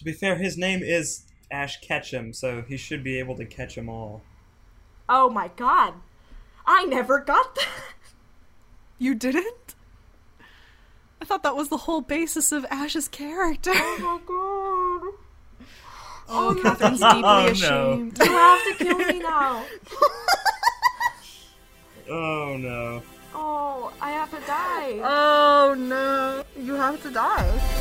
To be fair, his name is Ash Ketchum, so he should be able to catch them all. Oh my god. I never got that. You didn't? I thought that was the whole basis of Ash's character. Oh my god. Oh, oh Catherine's oh, deeply Oh, no. ashamed. You have to kill me now. Oh no. Oh, I have to die. Oh no, you have to die.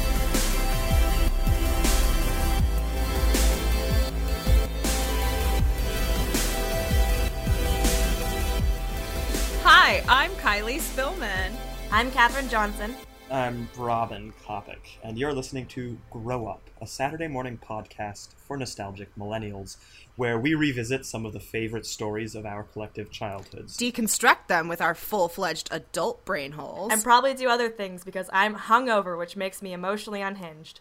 Hi, I'm Kylie Spillman. I'm Katherine Johnson. I'm Robin Kopic, and you're listening to Grow Up, a Saturday morning podcast for nostalgic millennials, where we revisit some of the favorite stories of our collective childhoods. Deconstruct them with our full fledged adult brain holes. And probably do other things because I'm hungover, which makes me emotionally unhinged.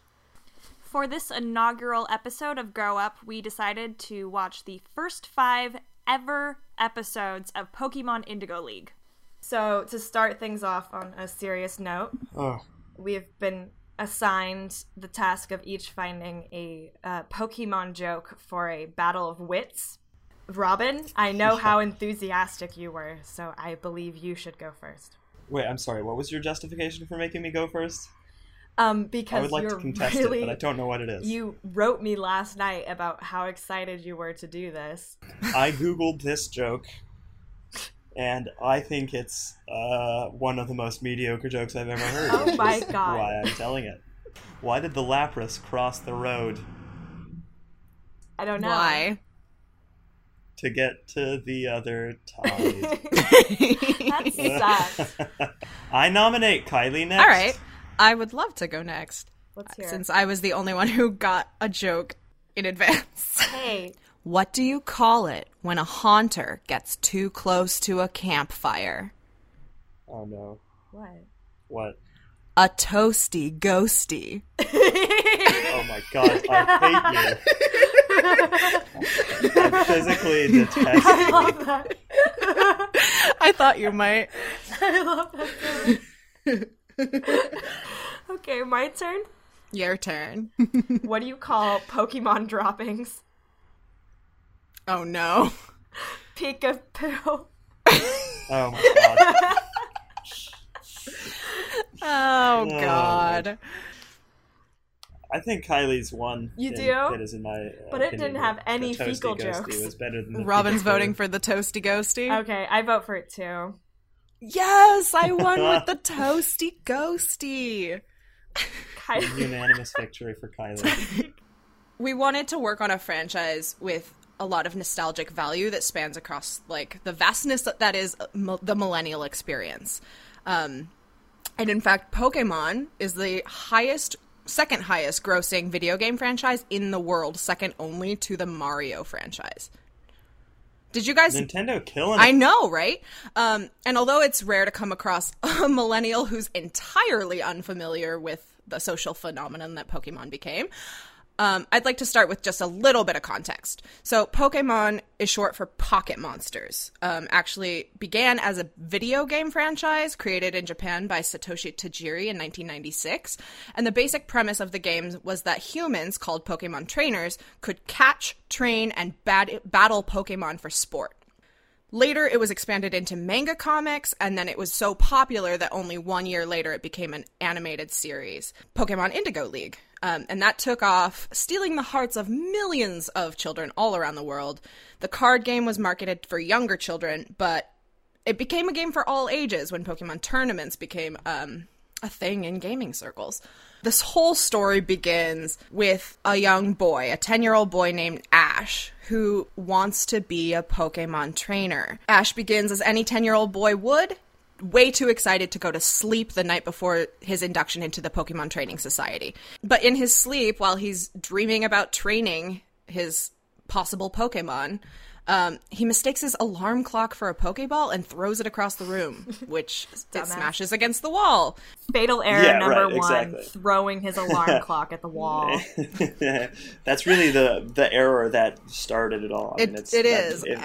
For this inaugural episode of Grow Up, we decided to watch the first five ever episodes of Pokemon Indigo League. So, to start things off on a serious note, oh, we've been assigned the task of each finding a uh, Pokemon joke for a battle of wits. Robin, I know how enthusiastic you were, so I believe you should go first. wait, I'm sorry, what was your justification for making me go first? Um, I because would like you're to contest really, it, but I don't know what it is. You wrote me last night about how excited you were to do this. I googled this joke, and I think it's uh, one of the most mediocre jokes I've ever heard. Oh my God. Why I'm telling it. Why did the Lapras cross the road I don't know. Why? to get to the other tide? That's sad. I nominate Kylie next. All right, I would love to go next. Let's uh, hear. Since I was the only one who got a joke in advance. Hey, What do you call it when a haunter gets too close to a campfire? Oh no. what? What? A toasty ghosty. Oh my god, I hate you. I physically detest I you. love that. I thought you might. I love that. So much. okay, my turn. Your turn. What do you call Pokemon droppings? oh no. Peekapoo. Oh my god. Oh god. I think Kylie's one. You do? That is in my. uh, But it didn't have the any Toasty fecal Ghosty jokes. Was better than the Robin's voting for the toasty ghosty. Okay, I vote for it too. Yes, I won with the toasty ghosty. Kylie. Unanimous victory for Kylie. we wanted to work on a franchise with a lot of nostalgic value that spans across like the vastness that, that is m- the millennial experience um, and in fact pokemon is the highest second highest grossing video game franchise in the world second only to the mario franchise did you guys Nintendo killing I know, right? Um, and although it's rare to come across a millennial who's entirely unfamiliar with the social phenomenon that Pokemon became, um, I'd like to start with just a little bit of context. So, Pokemon is short for Pocket Monsters. Um, actually, began as a video game franchise created in Japan by Satoshi Tajiri in 1996. And the basic premise of the game was that humans, called Pokemon trainers, could catch, train, and bat- battle Pokemon for sport. Later, it was expanded into manga comics, and then it was so popular that only one year later it became an animated series, Pokemon Indigo League. Um, and that took off, stealing the hearts of millions of children all around the world. The card game was marketed for younger children, but it became a game for all ages when Pokemon tournaments became um, a thing in gaming circles. This whole story begins with a young boy, a 10 year old boy named Ash, who wants to be a Pokemon trainer. Ash begins as any 10 year old boy would, way too excited to go to sleep the night before his induction into the Pokemon Training Society. But in his sleep, while he's dreaming about training his possible Pokemon, um, he mistakes his alarm clock for a Pokeball and throws it across the room, which it smashes against the wall. Fatal error Yeah, number right, one: exactly. throwing his alarm clock at the wall. That's really the the error that started it all. I mean, It, it's, it that- is. it-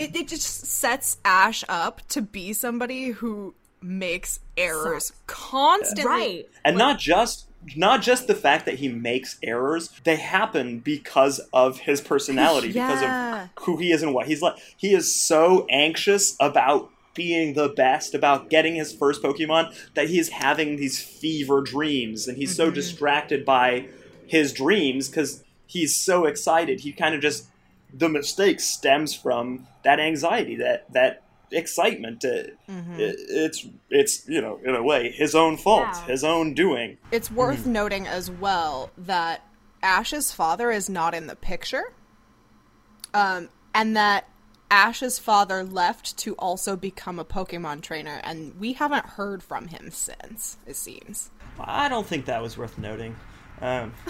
it, it just sets Ash up to be somebody who makes errors Sucks. constantly. Right. and not just not just the fact that he makes errors, they happen because of his personality, because of who he is and what he's like. He is so anxious about being the best, about getting his first Pokemon, that he is having these fever dreams, and he's so mm-hmm. distracted by his dreams because he's so excited. He kind of just the mistake stems from that anxiety, that that excitement. Uh, it- it's it's you know in a way his own fault, Yeah. his own doing. It's worth noting as well that Ash's father is not in the picture, um, and that Ash's father left to also become a Pokemon trainer, and we haven't heard from him since. It seems. I don't think that was worth noting. Um,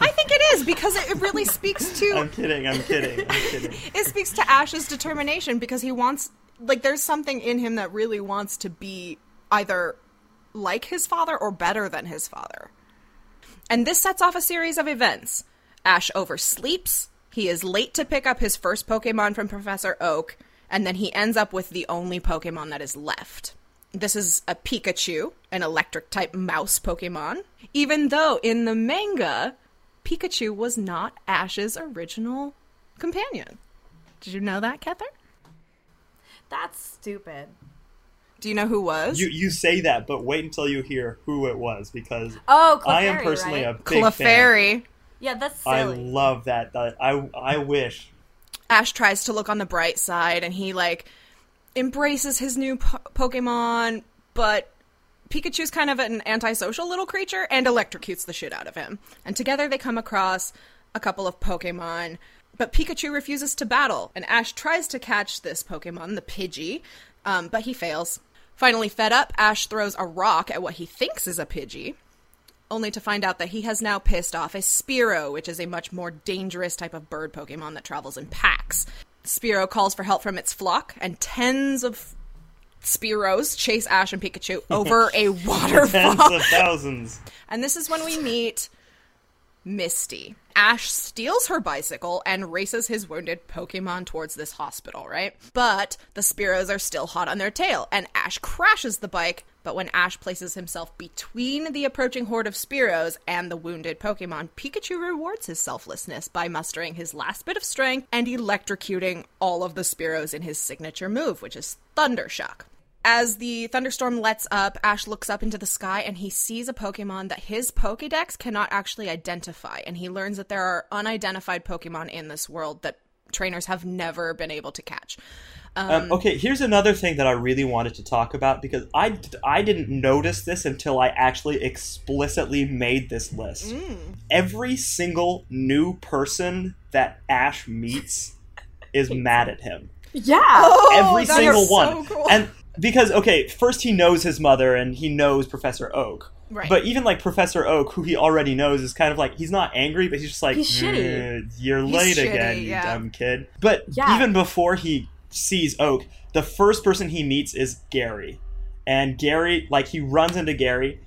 I think it is because it it really speaks to I'm kidding. I'm kidding. I'm kidding. it speaks to Ash's determination because he wants like there's something in him that really wants to be either like his father or better than his father. And this sets off a series of events. Ash oversleeps, he is late to pick up his first Pokemon from Professor Oak, and then he ends up with the only Pokemon that is left. This is a Pikachu, an electric type mouse Pokemon, even though in the manga, Pikachu was not Ash's original companion. Did you know that, Kether? That's stupid. Do you know who was? You you say that, but wait until you hear who it was because Oh, I am personally right? a big fan. Clefairy. Yeah, that's silly. I love that. That- I I wish. Ash tries to look on the bright side and he like embraces his new po- Pokemon, but Pikachu's kind of an antisocial little creature and electrocutes the shit out of him. And together they come across a couple of Pokemon, but Pikachu refuses to battle, and Ash tries to catch this Pokemon, the Pidgey, um, but he fails. Finally, fed up, Ash throws a rock at what he thinks is a Pidgey, only to find out that he has now pissed off a Spearow, which is a much more dangerous type of bird Pokemon that travels in packs. Spearow calls for help from its flock, and tens of Spearows chase Ash and Pikachu over a waterfall. Tens of thousands. and this is when we meet Misty. Ash steals her bicycle and races his wounded Pokemon towards this hospital, right? But the Spearows are still hot on their tail, and Ash crashes the bike. But when Ash places himself between the approaching horde of Spearows and the wounded Pokemon, Pikachu rewards his selflessness by mustering his last bit of strength and electrocuting all of the Spearows in his signature move, which is Thundershock. As the thunderstorm lets up, Ash looks up into the sky and he sees a Pokemon that his Pokedex cannot actually identify. And he learns that there are unidentified Pokemon in this world that trainers have never been able to catch. Um, okay, here's another thing that I really wanted to talk about because I, I didn't notice this until I actually explicitly made this list. Every single new person that Ash meets is mad at him. Yeah. Every Oh, that single one. so cool. And because okay, first he knows his mother and he knows Professor Oak. Right. But even like Professor Oak, who he already knows, is kind of like he's not angry, but he's just like He's. "Eh, You're He's late shitty, again, you yeah. dumb kid. But Yeah. even before he sees Oak, the first person he meets is Gary, and Gary like he runs into Gary.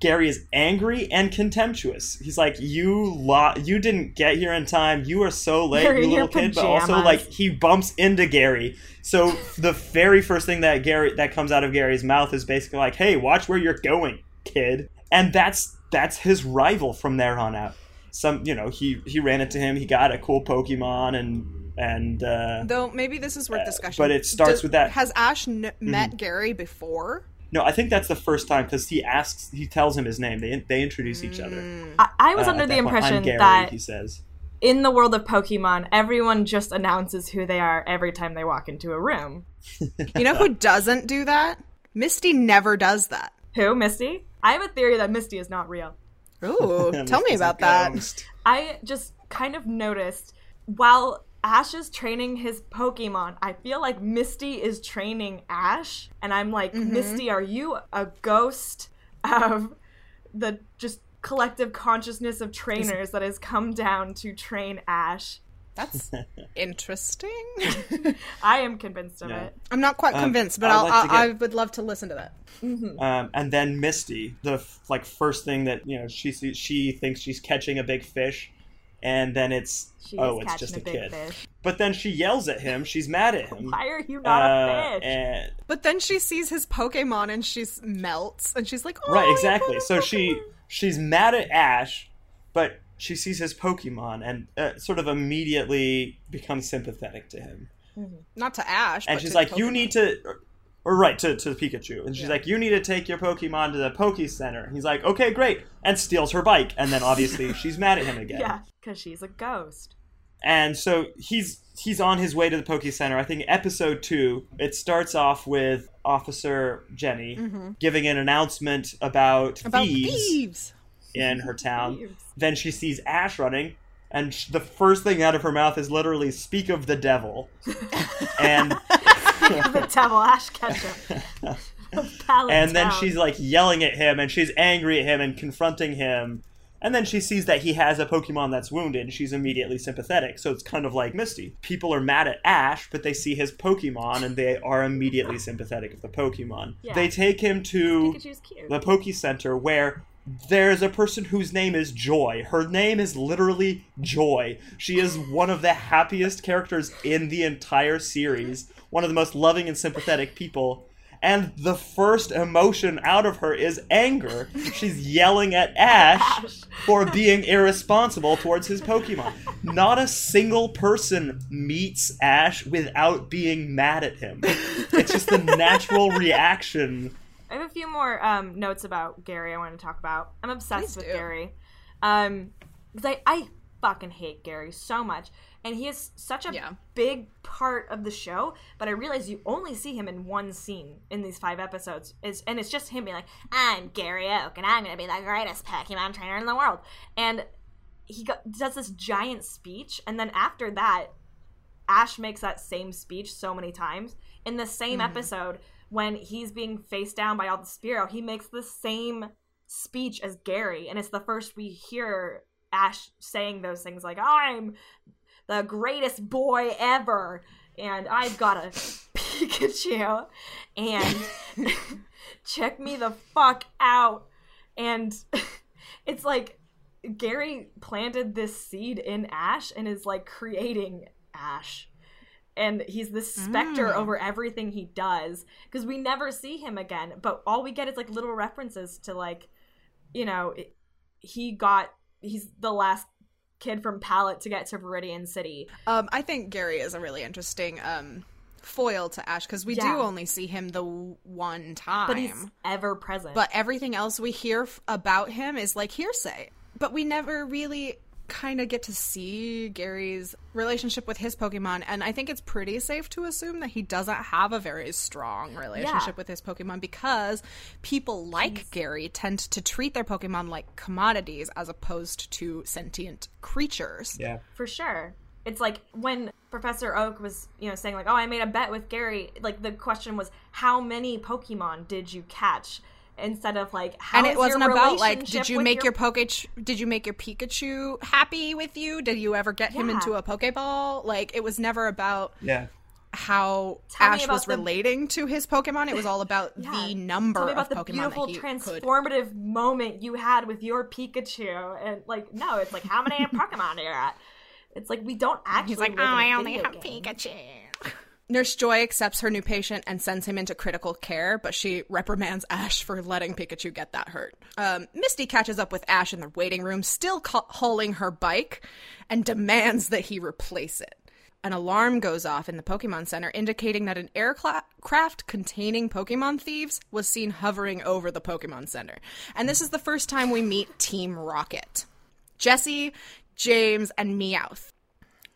Gary is angry and contemptuous. He's like, "You lo- you didn't get here in time. You are so late, You're you little kid." But also, like, he bumps into Gary. So the very first thing that Gary that comes out of Gary's mouth is basically like, "Hey, watch where you're going, kid." And that's that's his rival from there on out. Some, you know, he he ran into him. He got a cool Pokemon and and uh, Though maybe this is worth Uh, discussion. but it starts Does- with that- Has Ash n- met Gary before? No, I think that's the first time because he asks, he tells him his name. They they introduce each other. I, I was Uh, under the that point, impression Gary, that he says. in the world of Pokemon, everyone just announces who they are every time they walk into a room. You know who doesn't do that? Misty never does that. Who, Misty? I have a theory that Misty is not real. Ooh, tell me about that. I just kind of noticed while Ash is training his Pokemon, I feel like Misty is training Ash. And I'm like, Misty, are you a ghost of the just collective consciousness of trainers that has come down to train Ash? That's interesting. I am convinced of Yeah. it. I'm not quite Um, convinced, but I'd I'll, like I, I get- would love to listen to that. Um, and then Misty, the f- like first thing that you know, she sees, she thinks she's catching a big fish, and then it's She's oh, it's just a a, big kid. fish. But then she yells at him. She's mad at him. Why are you not Uh, a fish? and But then she sees his Pokemon and she melts, and she's like, oh, right, exactly. put a So she she's mad at Ash, but she sees his Pokemon and uh, sort of immediately becomes sympathetic to him. Not to Ash, And but she's to like, "You need to." Or, or right to, to Pikachu, and she's Yeah. like, "You need to take your Pokemon to the Poke Center." And he's like, "Okay, great," and steals her bike, and then obviously she's mad at him again. Yeah, because she's a ghost. And so he's he's on his way to the Poke Center. I think episode two. It starts off with Officer Jenny giving an announcement about, Mm-hmm. about thieves, thieves. in her town. Thieves. Then she sees Ash running, and sh- the first thing out of her mouth is literally "Speak of the devil," and the devil Ash Ketchum. And then she's like yelling at him, and she's angry at him and confronting him. And then she sees that he has a Pokemon that's wounded, and she's immediately sympathetic. So it's kind of like Misty. People are mad at Ash, but they see his Pokemon, and they are immediately sympathetic of the Pokemon. Yeah. They take him to the Poke Center where there's a person whose name is Joy. Her name is literally Joy. She is one of the happiest characters in the entire series, one of the most loving and sympathetic people. And the first emotion out of her is anger. She's yelling at Ash for being irresponsible towards his Pokemon. Not a single person meets Ash without being mad at him. It's just the natural reaction I have a few more um, notes about Gary I want to talk about. I'm obsessed Please with do. Gary. Um, because I, I fucking hate Gary so much. And he is such a Yeah. big part of the show, but I realize you only see him in one scene in these five episodes. Is and it's just him being like, I'm Gary Oak and I'm gonna be the greatest Pokemon trainer in the world. And he got, does this giant speech, and then after that, Ash makes that same speech so many times. In the same mm-hmm. episode, when he's being faced down by all the Spearow, he makes the same speech as Gary, and it's the first we hear Ash saying those things like, I'm the greatest boy ever, and I've got a Pikachu, and check me the fuck out. And it's like Gary planted this seed in Ash and is like creating Ash. And he's this specter Mm. over everything he does because we never see him again. But all we get is like little references to like, you know, it, he got he's the last kid from Pallet to get to Viridian City. Um, I think Gary is a really interesting um, foil to Ash because we Yeah. do only see him the one time. But he's ever present. But everything else we hear f- about him is like hearsay. But we never really kind of get to see Gary's relationship with his Pokemon. And I think it's pretty safe to assume that he doesn't have a very strong relationship Yeah. with his Pokemon because people like Gary tend to treat their Pokemon like commodities as opposed to sentient creatures. Yeah. for sure. It's like when Professor Oak was, you know, saying like, "Oh, I made a bet with Gary." Like the question was, "How many Pokemon did you catch?" Instead of like, "How and is it wasn't your about like relationship did you make your, Poke did you make your Pikachu happy with you? Did you ever get him into a Pokeball? Like it was never about Yeah. how Tell Ash was the- relating to his Pokemon. It was all about Yeah. the number Tell me about of the Pokemon beautiful that he could. transformative moment you had with your Pikachu, and like, no, it's like, how many Pokemon are you at? It's like we don't actually. He's like, live oh, in a I only have game." Pikachu. Nurse Joy accepts her new patient and sends him into critical care, but she reprimands Ash for letting Pikachu get that hurt. Um, Misty catches up with Ash in the waiting room, still ca- hauling her bike, and demands that he replace it. An alarm goes off in the Pokemon Center, indicating that an aircraft containing Pokemon thieves was seen hovering over the Pokemon Center. And this is the first time we meet Team Rocket Jessie, James, and Meowth.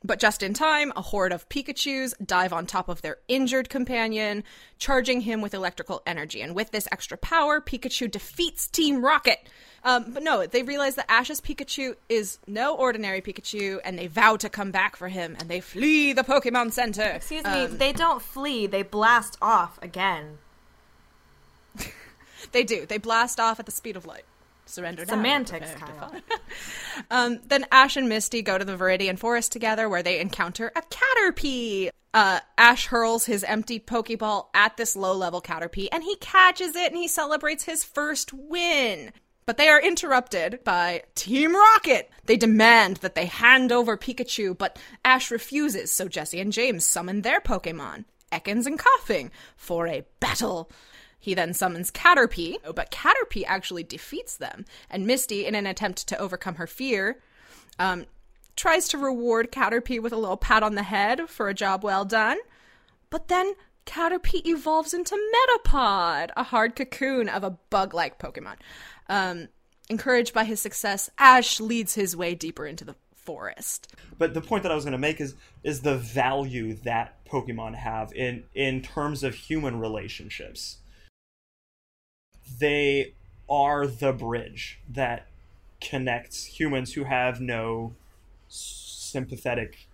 But just in time, a horde of Pikachus dive on top of their injured companion, charging him with electrical energy. And with this extra power, Pikachu defeats Team Rocket. Um, but no, they realize that Ash's Pikachu is no ordinary Pikachu, and they vow to come back for him, and they flee the Pokemon Center. Excuse me, Um, they don't flee; they blast off again. They do. They blast off at the speed of light. Surrender now. Semantics, Kyle. Um, then Ash and Misty go to the Viridian Forest together where they encounter a Caterpie. Uh, Ash hurls his empty Pokeball at this low level Caterpie and he catches it and he celebrates his first win. But they are interrupted by Team Rocket. They demand that they hand over Pikachu, but Ash refuses, so Jessie and James summon their Pokemon, Ekans and Koffing, for a battle. He then summons Caterpie, but Caterpie actually defeats them, and Misty, in an attempt to overcome her fear, um, tries to reward Caterpie with a little pat on the head for a job well done. But then Caterpie evolves into Metapod, a hard cocoon of a bug like Pokemon. Um, encouraged by his success, Ash leads his way deeper into the forest. But the point that I was going to make is is the value that Pokemon have in in terms of human relationships. They are the bridge that connects humans who have no sympathetic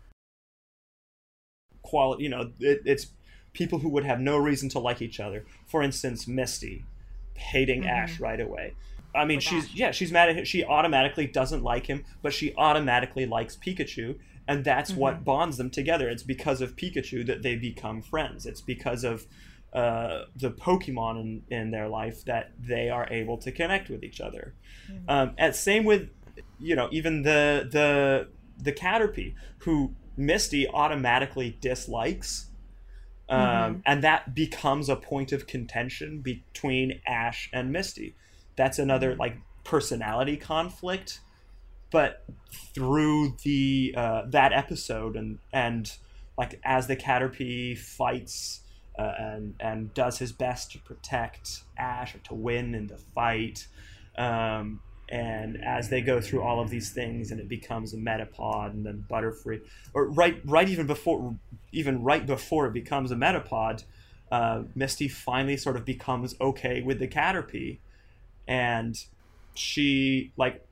quality. You know, it, it's people who would have no reason to like each other. For instance, Misty hating mm-hmm. Ash right away. I mean, With she's Ash. yeah, she's mad at him. She automatically doesn't like him, but she automatically likes Pikachu, and that's mm-hmm. what bonds them together. It's because of Pikachu that they become friends. It's because of uh, the Pokemon in, in their life that they are able to connect with each other. Mm-hmm. Um, and same with, you know, even the the the Caterpie, who Misty automatically dislikes. Um, mm-hmm. And that becomes a point of contention between Ash and Misty. That's another mm-hmm. like personality conflict. But through the uh, that episode and and like as the Caterpie fights uh, and and does his best to protect Ash or to win in the fight. Um, and as they go through all of these things, and it becomes a Metapod, and then Butterfree, or right right even before even right before it becomes a Metapod, uh, Misty finally sort of becomes okay with the Caterpie, and she like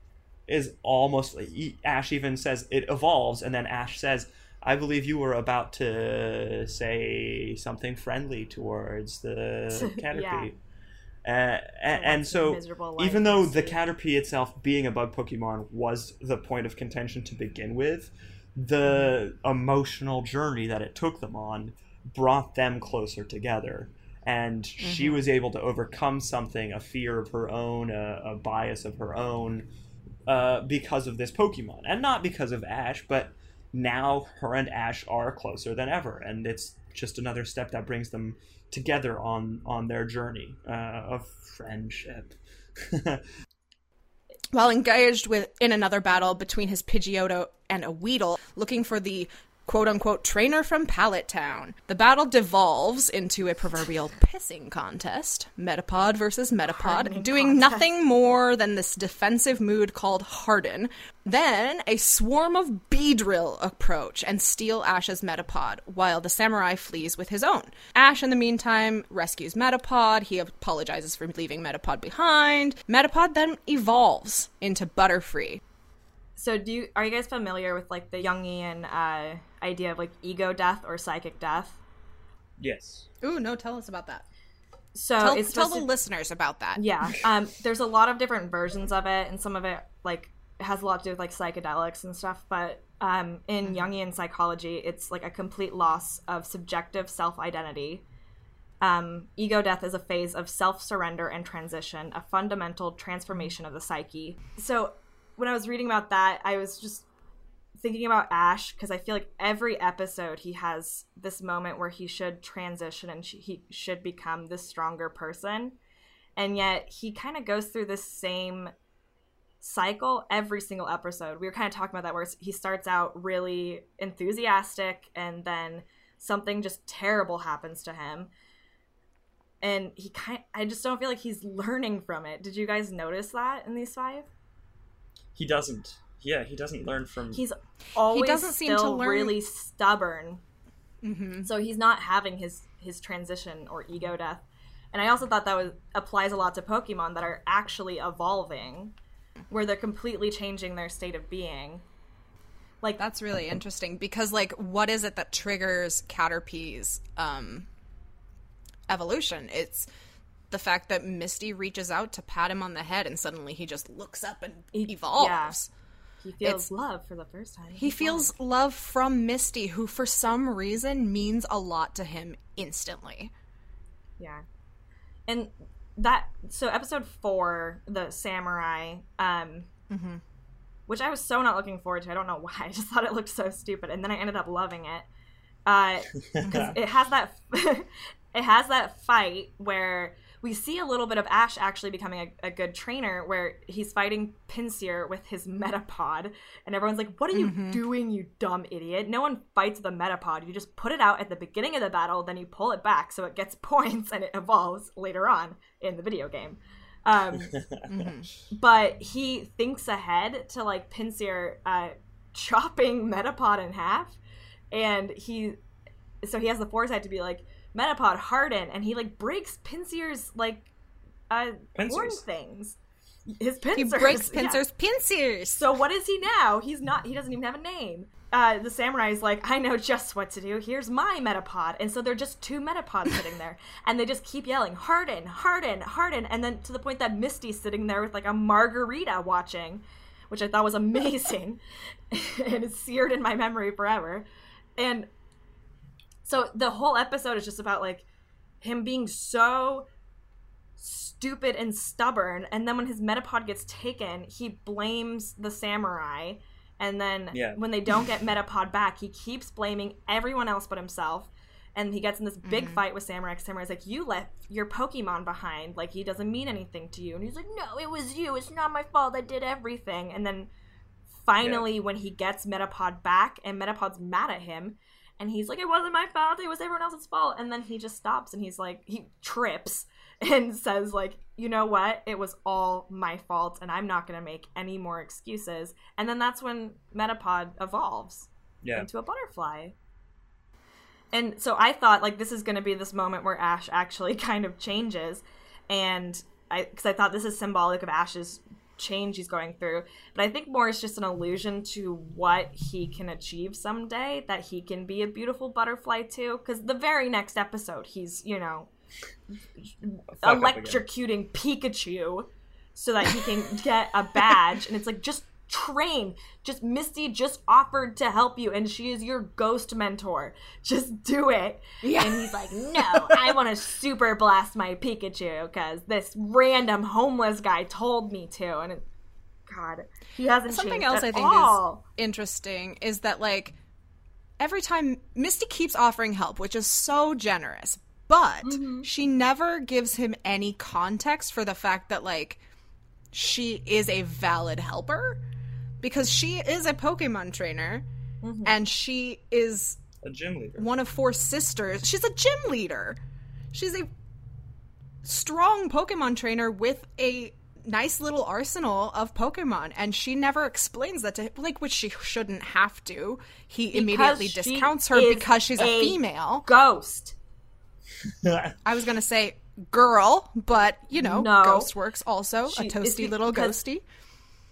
is almost Ash even says it evolves, and then Ash says I believe you were about to say something friendly towards the Caterpie. yeah. Uh, and, and so, even though the Caterpie itself, being a bug Pokemon, was the point of contention to begin with, the emotional journey that it took them on brought them closer together. And mm-hmm. she was able to overcome something, a fear of her own, a, a bias of her own, uh, because of this Pokemon. And not because of Ash, but now her and Ash are closer than ever, and it's just another step that brings them together on on their journey uh, of friendship. While engaged with in another battle between his Pidgeotto and a Weedle, looking for the quote unquote trainer from Pallet Town. The battle devolves into a proverbial pissing contest, Metapod versus Metapod, doing contest. nothing more than this defensive mood called Harden. Then a swarm of Beedrill approach and steal Ash's Metapod, while the samurai flees with his own. Ash, in the meantime, rescues Metapod. He apologizes for leaving Metapod behind. Metapod then evolves into Butterfree, so do you are you guys familiar with like the Jungian uh, idea of like ego death or psychic death? Yes. Ooh, no, tell us about that. So tell, tell the to, listeners about that. Yeah. Um, there's a lot of different versions of it, and some of it like has a lot to do with like psychedelics and stuff. But um, in mm-hmm. Jungian psychology, it's like a complete loss of subjective self identity. Um, ego death is a phase of self surrender and transition, a fundamental transformation of the psyche. So when I was reading about that, I was just thinking about Ash because I feel like every episode he has this moment where he should transition and he should become this stronger person. And yet he kind of goes through this same cycle every single episode. We were kind of talking about that where he starts out really enthusiastic and then something just terrible happens to him. And he kind I just don't feel like he's learning from it. Did you guys notice that in these five? he doesn't. Yeah, he doesn't learn from. He's always he doesn't seem to learn... really stubborn. Mm-hmm. So he's not having his his transition or ego death. And I also thought that was applies a lot to Pokemon that are actually evolving, where they're completely changing their state of being. Like that's really interesting because like what is it that triggers Caterpie's um evolution? It's the fact that Misty reaches out to pat him on the head and suddenly he just looks up and evolves. Yeah. He feels it's, love for the first time. He feels love from Misty, who for some reason means a lot to him instantly. Yeah. And that so episode four, the samurai, um mm-hmm. which I was so not looking forward to. I don't know why. I just thought it looked so stupid, and then I ended up loving it. Uh, because it has that, it has that fight where we see a little bit of Ash actually becoming a, a good trainer where he's fighting Pinsir with his Metapod, and everyone's like, What are you Mm-hmm. doing, you dumb idiot? No one fights the Metapod. You just put it out at the beginning of the battle, then you pull it back so it gets points and it evolves later on in the video game. Um, but he thinks ahead to like Pinsir uh, chopping Metapod in half, and he so he has the foresight to be like Metapod harden, and he like breaks Pinsir's like uh horn Pincers. things. His pincers. He breaks yeah. pincers, pincers. So what is he now? He's not. He doesn't even have a name. Uh, the samurai is like, I know just what to do. Here's my metapod, and so they're just two metapods sitting there, and they just keep yelling, "Harden, harden, harden," and then to the point that Misty's sitting there with like a margarita watching, which I thought was amazing, and it's seared in my memory forever. And so the whole episode is just about like him being so stupid and stubborn and then when his metapod gets taken he blames the samurai and then Yeah. when they don't get metapod back he keeps blaming everyone else but himself and he gets in this big mm-hmm. fight with samurai 'cause samurai's like you left your pokemon behind like he doesn't mean anything to you and he's like no it was you it's not my fault i did everything and then finally when he gets metapod back and metapod's mad at him and he's like it wasn't my fault. It was everyone else's fault. And then he just stops and he's like he trips and says like you know what? It was all my fault and i'm not going to make any more excuses. And then that's when metapod evolves Yeah. into a butterfly. And so i thought like this is going to be this moment where ash actually kind of changes. And i because i thought this is symbolic of ash's change he's going through. But i think more is just an allusion to what he can achieve someday that he can be a beautiful butterfly too. Because the very next episode he's you know Fuck electrocuting Pikachu so that he can get a badge. And it's like, just train. Just Misty just offered to help you, and she is your ghost mentor. Just do it. Yeah. And he's like, no, I want to super blast my Pikachu because this random homeless guy told me to. And it, God, he hasn't Something changed else at I think all. is interesting is that like every time Misty keeps offering help, which is so generous, but Mm-hmm. she never gives him any context for the fact that like she is a valid helper because she is a Pokemon trainer Mm-hmm. and she is A gym leader. one of four sisters. She's a gym leader. She's a strong Pokemon trainer with a nice little arsenal of Pokemon, and she never explains that to him, like, which she shouldn't have to. He immediately discounts her because she's a, a female. Ghost. I was gonna say girl, but you know, No. Ghost works also. She- a toasty little because- ghosty.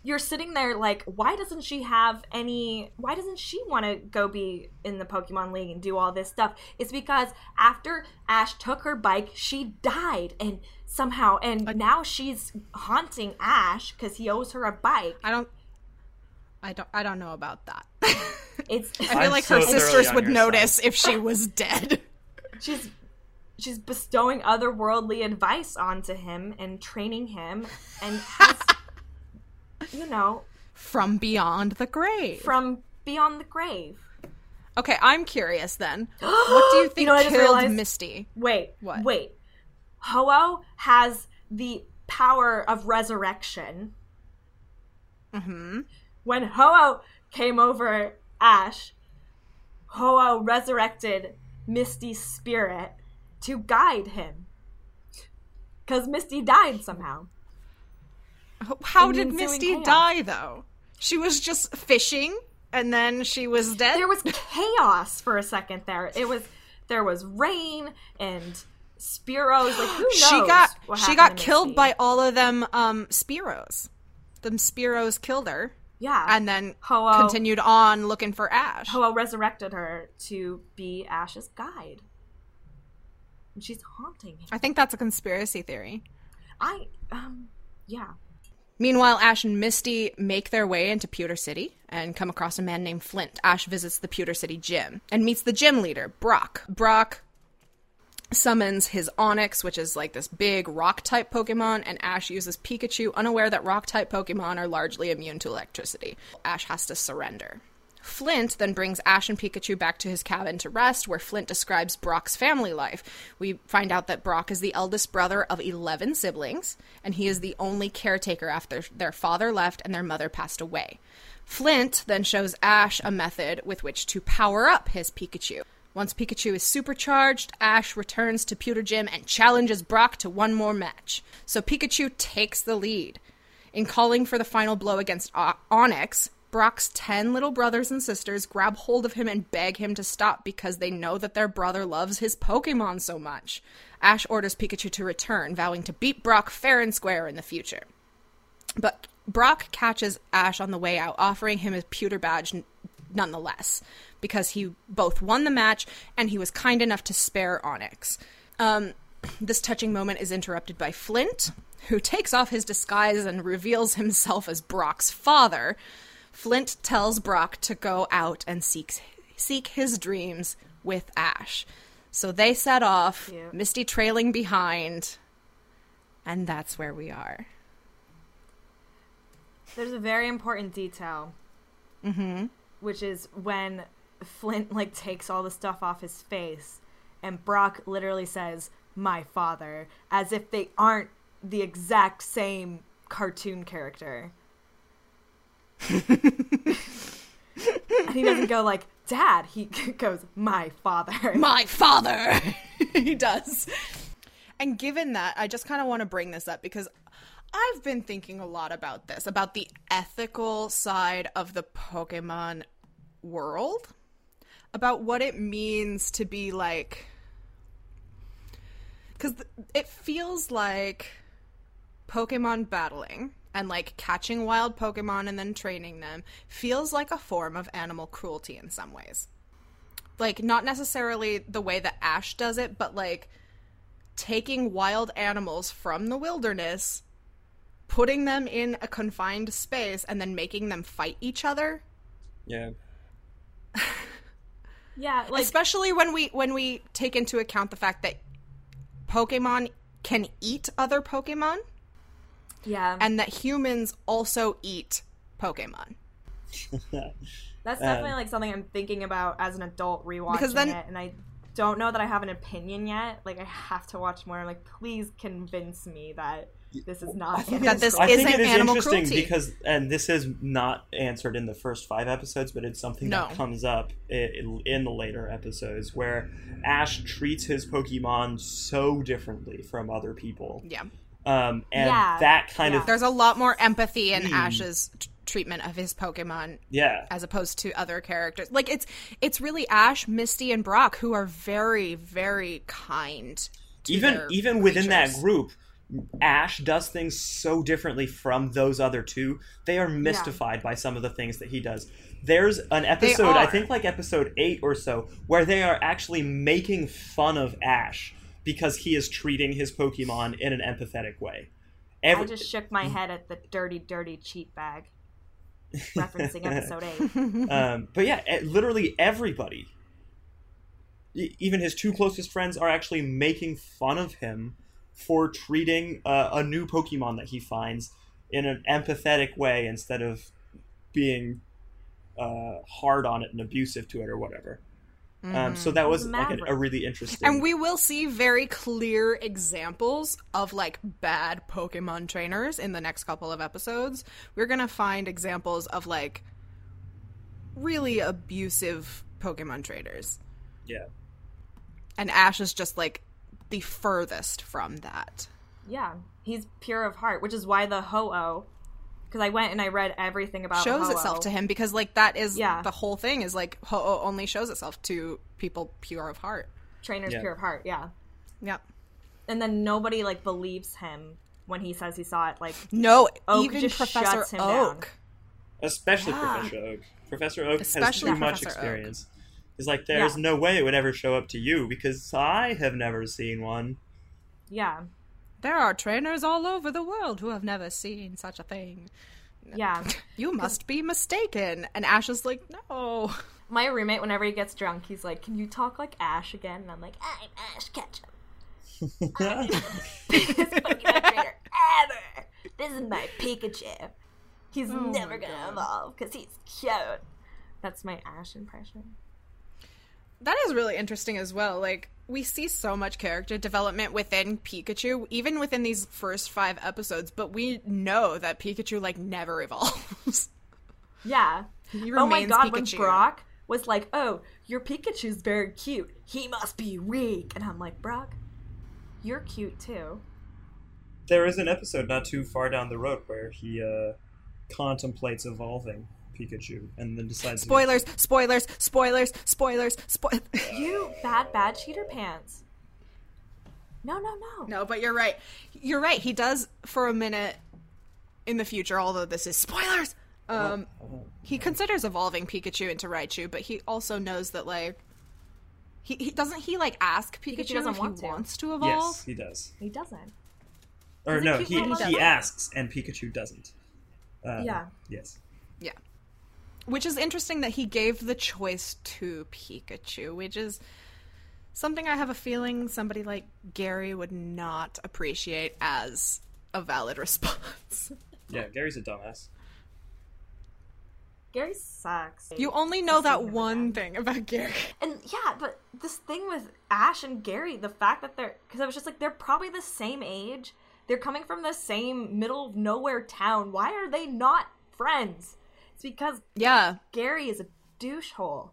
You're sitting there like why doesn't she have any why doesn't she want to go be in the pokemon league and do all this stuff it's because after ash took her bike she died and somehow and now she's haunting ash because he owes her a bike I don't. I don't. I don't know about that. it's I feel I'm like so her sisters would notice side. if she was dead. she's she's bestowing otherworldly advice onto him and training him and has you know From beyond the grave. from beyond the grave Okay, I'm curious then. What do you think know I just killed? Misty? Wait, What? wait. Ho-Oh has the power of resurrection. Mm-hmm. When Ho-Oh came over Ash, Ho-Oh resurrected Misty's spirit to guide him. Because Misty died somehow. How did Misty die though? She was just fishing and then she was dead. There was chaos for a second there. It was there was rain and Spearows. Like who knows? she got she got killed by all of them um Spearows. Them Spearows killed her yeah, and then Ho-Oh- continued on looking for Ash. Ho-Oh resurrected her to be Ash's guide. And she's haunting him. I think that's a conspiracy theory. I um yeah. Meanwhile, Ash and Misty make their way into Pewter City and come across a man named Flint. Ash visits the Pewter City gym and meets the gym leader, Brock. Brock summons his Onix, which is like this big rock type Pokemon, and Ash uses Pikachu, unaware that rock type Pokemon are largely immune to electricity. Ash has to surrender. Flint then brings Ash and Pikachu back to his cabin to rest, where Flint describes Brock's family life. We find out that Brock is the eldest brother of 11 siblings, and he is the only caretaker after their father left and their mother passed away. Flint then shows Ash a method with which to power up his Pikachu. Once Pikachu is supercharged, Ash returns to Pewter Gym and challenges Brock to one more match. So Pikachu takes the lead. In calling for the final blow against o- Onix, Brock's 10 little brothers and sisters grab hold of him and beg him to stop because they know that their brother loves his Pokemon so much. Ash orders Pikachu to return, vowing to beat Brock fair and square in the future. But Brock catches Ash on the way out, offering him his pewter badge nonetheless, because he both won the match and he was kind enough to spare Onix. Um, this touching moment is interrupted by Flint, who takes off his disguise and reveals himself as Brock's father. Flint tells Brock to go out and seek seek his dreams with Ash. So they set off, Cute. Misty trailing behind, and that's where we are. There's a very important detail, Mm-hmm. which is when Flint like takes all the stuff off his face, and Brock literally says, "My father," as if they aren't the exact same cartoon character. and he doesn't go like dad. He goes, "My father." my father. he does. And given that, I just kind of want to bring this up because I've been thinking a lot about this, about the ethical side of the Pokemon world, about what it means to be like. Because it feels like Pokemon battling and like catching wild Pokemon and then training them feels like a form of animal cruelty in some ways like not necessarily the way that Ash does it, but like taking wild animals from the wilderness, putting them in a confined space, and then making them fight each other. Yeah. Yeah, like Especially when we when we take into account the fact that Pokemon can eat other Pokemon yeah, and that humans also eat Pokemon. That's um, definitely like something I'm thinking about as an adult rewatching Because then- it, and I don't know that I have an opinion yet. Like I have to watch more. Like please convince me that this is not That this I think isn't it is animal interesting cruelty. because, and this is not answered in the first five episodes, but it's something No. that comes up in, in the later episodes where Ash treats his Pokemon so differently from other people. Yeah. Um, and Yeah, that kind yeah. of There's a lot more empathy in Hmm. Ash's t- treatment of his Pokemon yeah, as opposed to other characters. Like it's it's really Ash, Misty, and Brock who are very very kind. To even their even within that group ash does things so differently from those other two they are mystified by some of the things that he does there's an episode i think like episode 8 or so where they are actually making fun of ash because he is treating his pokemon in an empathetic way I just shook my head at the dirty, dirty cheat bag, referencing episode eight. um, but yeah e- literally everybody even his two closest friends are actually making fun of him for treating uh, a new Pokemon that he finds in an empathetic way instead of being uh, hard on it and abusive to it or whatever. Um, so that was He's like a, a really interesting. And we will see very clear examples of like bad Pokemon trainers in the next couple of episodes. We're gonna find examples of like really abusive Pokemon trainers. yeah, And Ash is just like the furthest from that. Yeah, he's pure of heart, which is why the Ho-Oh, because I went and I read everything about shows Ho-Oh. itself to him because like that is Yeah. the whole thing is like Ho-Oh only shows itself to people pure of heart. Trainers Yeah. pure of heart, yeah. Yep. And then nobody like believes him when he says he saw it. Like, No, Oak even just Professor shuts him down. Oak. especially Yeah. Professor Oak. Professor Oak Especially has too much Professor Oak. experience. He's like, there's Yeah. no way it would ever show up to you because I have never seen one. yeah, There are trainers all over the world who have never seen such a thing. yeah. You must be mistaken. And Ash is like, no. My roommate, whenever he gets drunk, he's like, "Can you talk like Ash again?" And I'm like, "I'm Ash Ketchum, biggest Pokemon trainer ever. This is my Pikachu. He's oh never gonna evolve because he's cute." That's my Ash impression. That is really interesting as well. Like we see so much character development within Pikachu, even within these first five episodes, but we know that Pikachu like never evolves. Yeah. He oh my remains god, when Brock was like, "Oh, your Pikachu's very cute. He must be weak," and I'm like, "Brock, you're cute too." There is an episode not too far down the road where he uh, contemplates evolving Pikachu and then decides. to- Spoilers, spoilers, spoilers, spoilers. You bad, bad cheater pants. No, no, no. no, but you're right. You're right. He does for a minute in the future, although this is spoilers. Um, he considers evolving Pikachu into Raichu, but he also knows that like he, he doesn't he like ask Pikachu, Pikachu doesn't if want he to. wants to evolve. Yes, he does. He doesn't. Or He's a no, cute he he asks and Pikachu doesn't. Uh, Yeah. Yes. Yeah. Which is interesting that he gave the choice to Pikachu, which is something I have a feeling somebody like Gary would not appreciate as a valid response. Yeah, Gary's a dumbass. Gary sucks. You only know that him one thing about Gary. And yeah, but this thing with Ash and Gary, the fact that they're because I was just like they're probably the same age. They're coming from the same middle of nowhere town. Why are they not friends? It's because Yeah. Gary is a douchehole.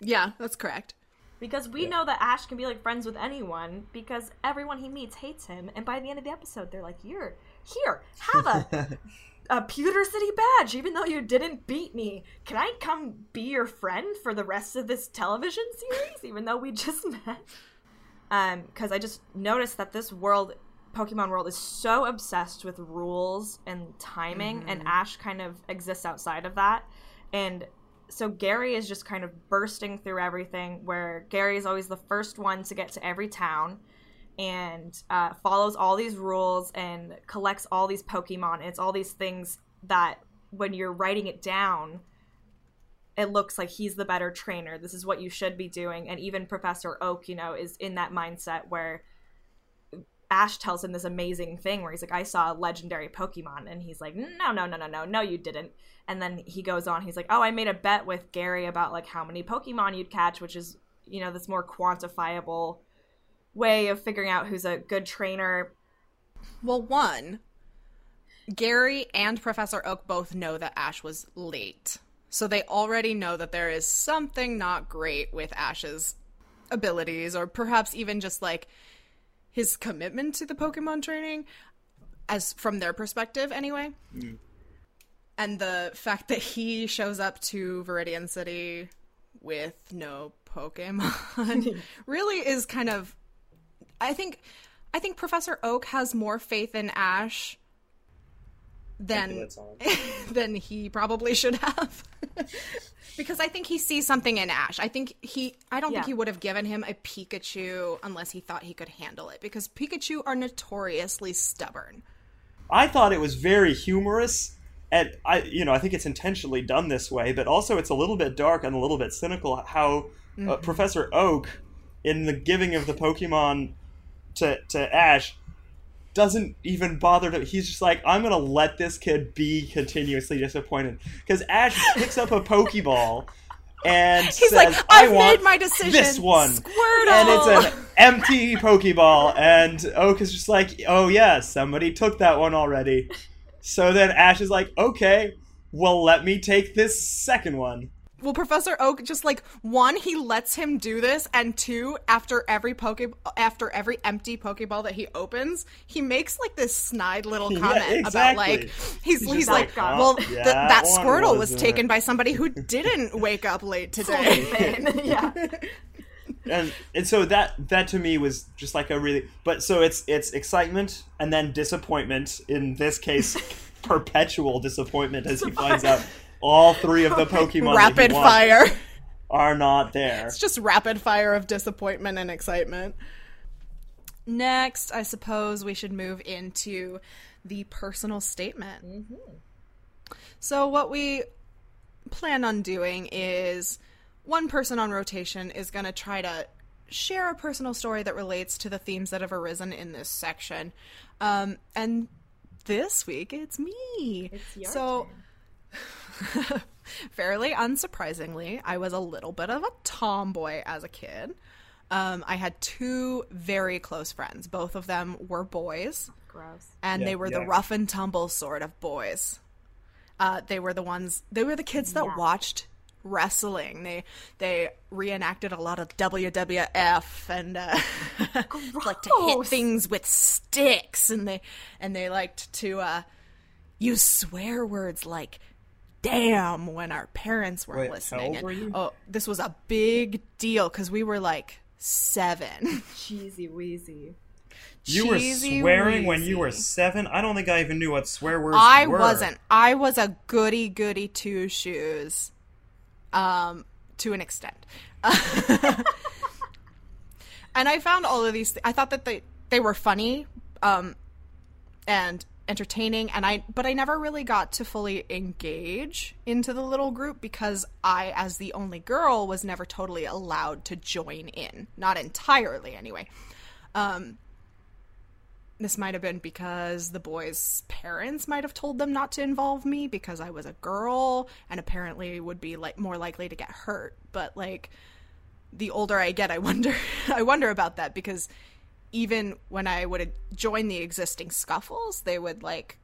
Yeah, that's correct. Because we know that Ash can be like friends with anyone because everyone he meets hates him, and by the end of the episode, they're like, "You're here, have a a Pewter City badge, even though you didn't beat me. Can I come be your friend for the rest of this television series, even though we just met?" Um, because I just noticed that this world, Pokemon world, is so obsessed with rules and timing, and Ash kind of exists outside of that, and so Gary is just kind of bursting through everything where Gary is always the first one to get to every town and uh, follows all these rules and collects all these Pokemon. And it's all these things that when you're writing it down, it looks like he's the better trainer. This is what you should be doing. And even Professor Oak, you know, is in that mindset where Ash tells him this amazing thing where he's like, I saw a legendary Pokemon. And he's like, no, no, no, no, no, no, you didn't. And then he goes on, he's like, oh, I made a bet with Gary about like how many Pokemon you'd catch, which is, you know, this more quantifiable way of figuring out who's a good trainer. Well, one, Gary and Professor Oak both know that Ash was late. So they already know that there is something not great with Ash's abilities, or perhaps even just like his commitment to the Pokemon training, as from their perspective, anyway. Mm. And the fact that he shows up to Viridian City with no Pokemon really is kind of I think I think Professor Oak has more faith in Ash than Speculates than he probably should have. because I think he sees something in Ash. I think he I don't think he would have given him a Pikachu unless he thought he could handle it because Pikachu are notoriously stubborn. I thought it was very humorous, and I, you know, I think it's intentionally done this way, but also it's a little bit dark and a little bit cynical. How uh, Professor Oak, in the giving of the Pokemon to to Ash, doesn't even bother to. He's just like, I'm gonna let this kid be continuously disappointed because Ash picks up a Pokeball. And He's says, like, "I "I've made my decision, This one, Squirtle!" and it's an empty Pokeball, and Oak is just like, "Oh yeah, somebody took that one already." So then Ash is like, "Okay, well let me take this second one." Well, Professor Oak just like one, he lets him do this, and two, after every poke after every empty Pokeball that he opens, he makes like this snide little Yeah, comment about like he's He's he's, like, like, well, "Oh, th- yeah, that that Squirtle was wasn't taken by somebody who didn't wake up late today. yeah. And and so that that to me was just like a really but so it's it's excitement and then disappointment. In this case perpetual disappointment as he finds out all three of the Pokemon that rapid he fire. are not there. It's just rapid fire of disappointment and excitement. Next, I suppose we should move into the personal statement. So, what we plan on doing is one person on rotation is going to try to share a personal story that relates to the themes that have arisen in this section. Um, and this week, it's me. It's your so, turn. Fairly unsurprisingly, I was a little bit of a tomboy as a kid. Um, I had two very close friends. Both of them were boys, Gross. and Yeah, they were the rough and tumble sort of boys. Uh, they were the ones. They were the kids that Yeah. watched wrestling. They they reenacted a lot of WWF and uh, like to hit things with sticks, and they and they liked to uh, use swear words like "damn" when our parents weren't Wait, how listening. old And- were you? Oh, this was a big deal because we were like seven. Cheesy wheezy. You were Cheesy swearing when you were seven. I don't think I even knew what swear words I were. I wasn't. I was a goody goody two shoes, um, to an extent. and I found all of these. Th- I thought that they they were funny, um, and entertaining. And I, but I never really got to fully engage into the little group because I, as the only girl, was never totally allowed to join in. Not entirely, anyway. Um, this might have been because the boys' parents might have told them not to involve me because I was a girl and apparently would be like more likely to get hurt. But like the older I get, I wonder I wonder about that because even when I would join the existing scuffles, they would like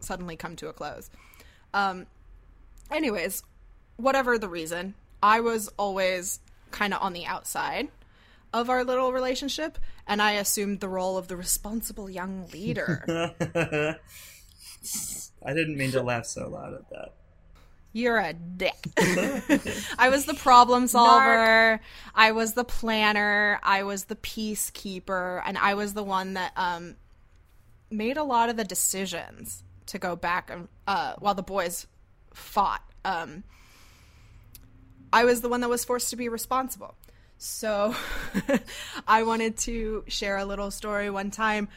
suddenly come to a close. Um anyways, whatever the reason, I was always kind of on the outside of our little relationship, and I assumed the role of the responsible young leader. I didn't mean to laugh so loud at that. You're a dick. I was the problem solver. I was the planner. I was the peacekeeper, and I was the one that um, made a lot of the decisions to go back and uh, while the boys fought. Um, I was the one that was forced to be responsible. So I wanted to share a little story. One time,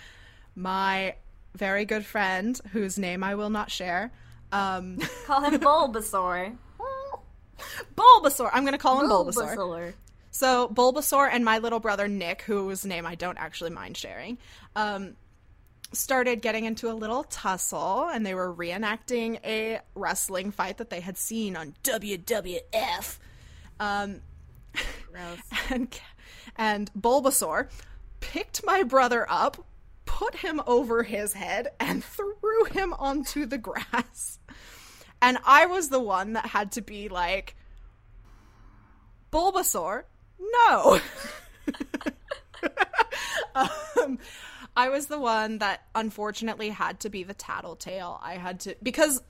my very good friend, whose name I will not share, um, Call him Bulbasaur. Bulbasaur. I'm going to call him Bulbasaur. Bulbasaur. So Bulbasaur and my little brother Nick, whose name I don't actually mind sharing, um, started getting into a little tussle, and they were reenacting a wrestling fight that they had seen on WWF. Um, Gross. and and Bulbasaur picked my brother up, put him over his head, and threw him onto the grass. And I was the one that had to be like, Bulbasaur, no. um, I was the one that unfortunately had to be the tattletale. I had to because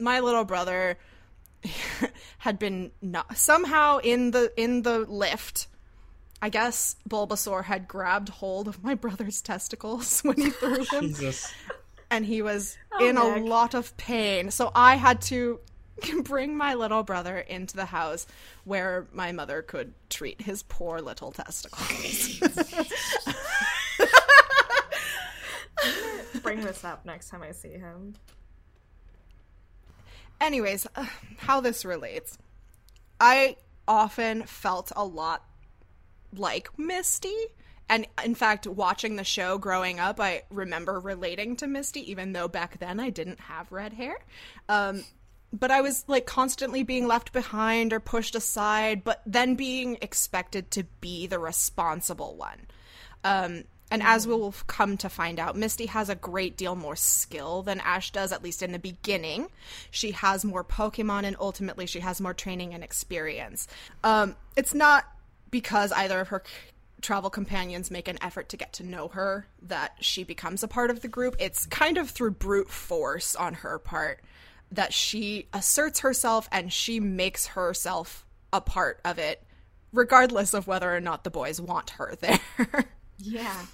my little brother had been not, somehow in the in the lift. I guess Bulbasaur had grabbed hold of my brother's testicles when he threw him Jesus. and he was in a lot of pain. So I had to bring my little brother into the house where my mother could treat his poor little testicles. Bring this up next time I see him. Anyways, uh, how this relates. I often felt a lot like Misty. And in fact, watching the show growing up, I remember relating to Misty, even though back then I didn't have red hair. Um, but I was like constantly being left behind or pushed aside, but then being expected to be the responsible one. Um, and as we'll come to find out, Misty has a great deal more skill than Ash does, at least in the beginning. She has more Pokemon, and ultimately, she has more training and experience. Um, it's not because either of her travel companions make an effort to get to know her that she becomes a part of the group. It's kind of through brute force on her part that she asserts herself and she makes herself a part of it, regardless of whether or not the boys want her there. Yeah.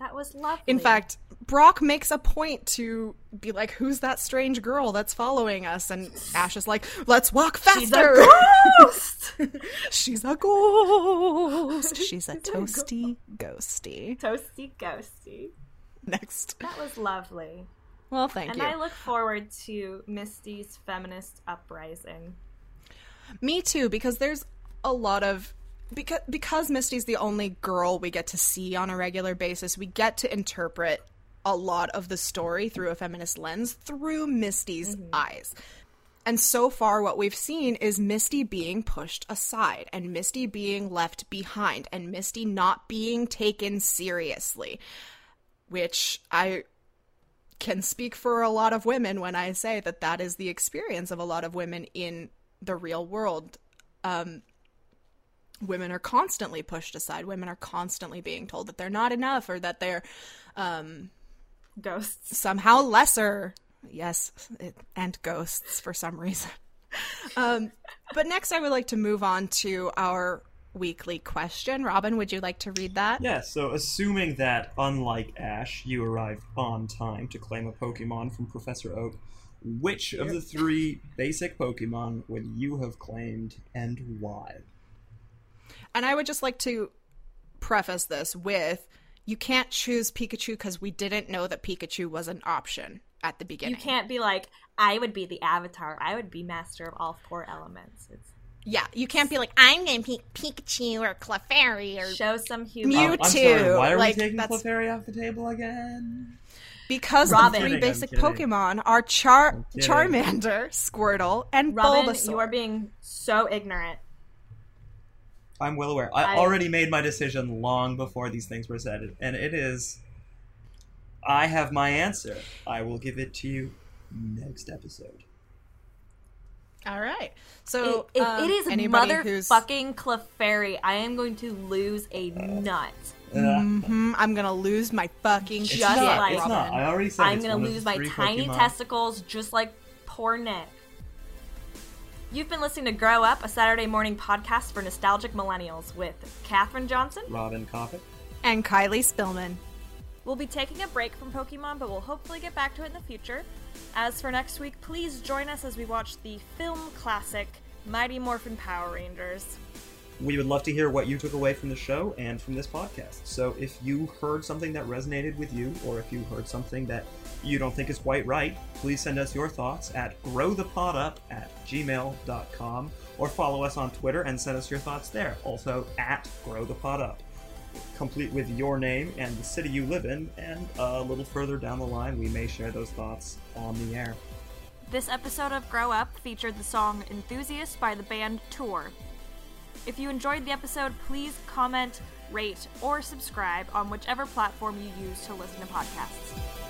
That was lovely. In fact, Brock makes a point to be like, "Who's that strange girl that's following us?" And Ash is like, "Let's walk faster." She's a ghost! She's a ghost. She's a toasty ghosty. Toasty ghosty. Next. That was lovely. Well, thank And you. And I look forward to Misty's feminist uprising. Me too, because there's a lot of because because Misty's the only girl we get to see on a regular basis. We get to interpret a lot of the story through a feminist lens through Misty's eyes. and so far, what we've seen is Misty being pushed aside and Misty being left behind and Misty not being taken seriously, which I can speak for a lot of women when I say that that is the experience of a lot of women in the real world. Um, women are constantly pushed aside. Women are constantly being told that they're not enough or that they're um, Ghosts. somehow lesser. Yes, it, and ghosts for some reason. um, but next, I would like to move on to our weekly question. Robin, would you like to read that? Yeah, so assuming that, unlike Ash, you arrived on time to claim a Pokemon from Professor Oak, which of the three basic Pokemon would you have claimed and why? And I would just like to preface this with you can't choose Pikachu because we didn't know that Pikachu was an option at the beginning. You can't be like, I would be the avatar. I would be master of all four elements. It's Yeah, you can't be like, I'm going to pick Pikachu or Clefairy or. show some human. Mew- Um, I'm too, sorry, why are like, we taking that's- Clefairy off the table again? Because Robin. the three kidding, basic. Pokemon are Char- Charmander, Squirtle, and Robin, Bulbasaur. you are being so ignorant. I'm well aware. I, I- already made my decision long before these things were said, and it is. I have my answer. I will give it to you next episode. All right. So If um, it is anybody who's motherfucking Clefairy, I am going to lose a nut. Mhm, I'm gonna lose my fucking It's Just not, like- it's Robin. not. I already said I'm it's gonna one lose the my tiny Pokemon. testicles just like poor Nick. You've been listening to Grow Up, a Saturday morning podcast for nostalgic millennials with Katherine Johnson. Robin Coffin. and Kylie Spillman. We'll be taking a break from Pokemon, but we'll hopefully get back to it in the future. As for next week, please join us as we watch the film classic Mighty Morphin Power Rangers. We would love to hear what you took away from the show and from this podcast. So if you heard something that resonated with you, or if you heard something that you don't think is quite right, please send us your thoughts at growthepodup at gmail.com or follow us on Twitter and send us your thoughts there. Also at growthepodup. Complete with your name and the city you live in, and a little further down the line, we may share those thoughts on the air. This episode of Grow Up featured the song Enthusiast by the band Tours. If you enjoyed the episode, please comment, rate, or subscribe on whichever platform you use to listen to podcasts.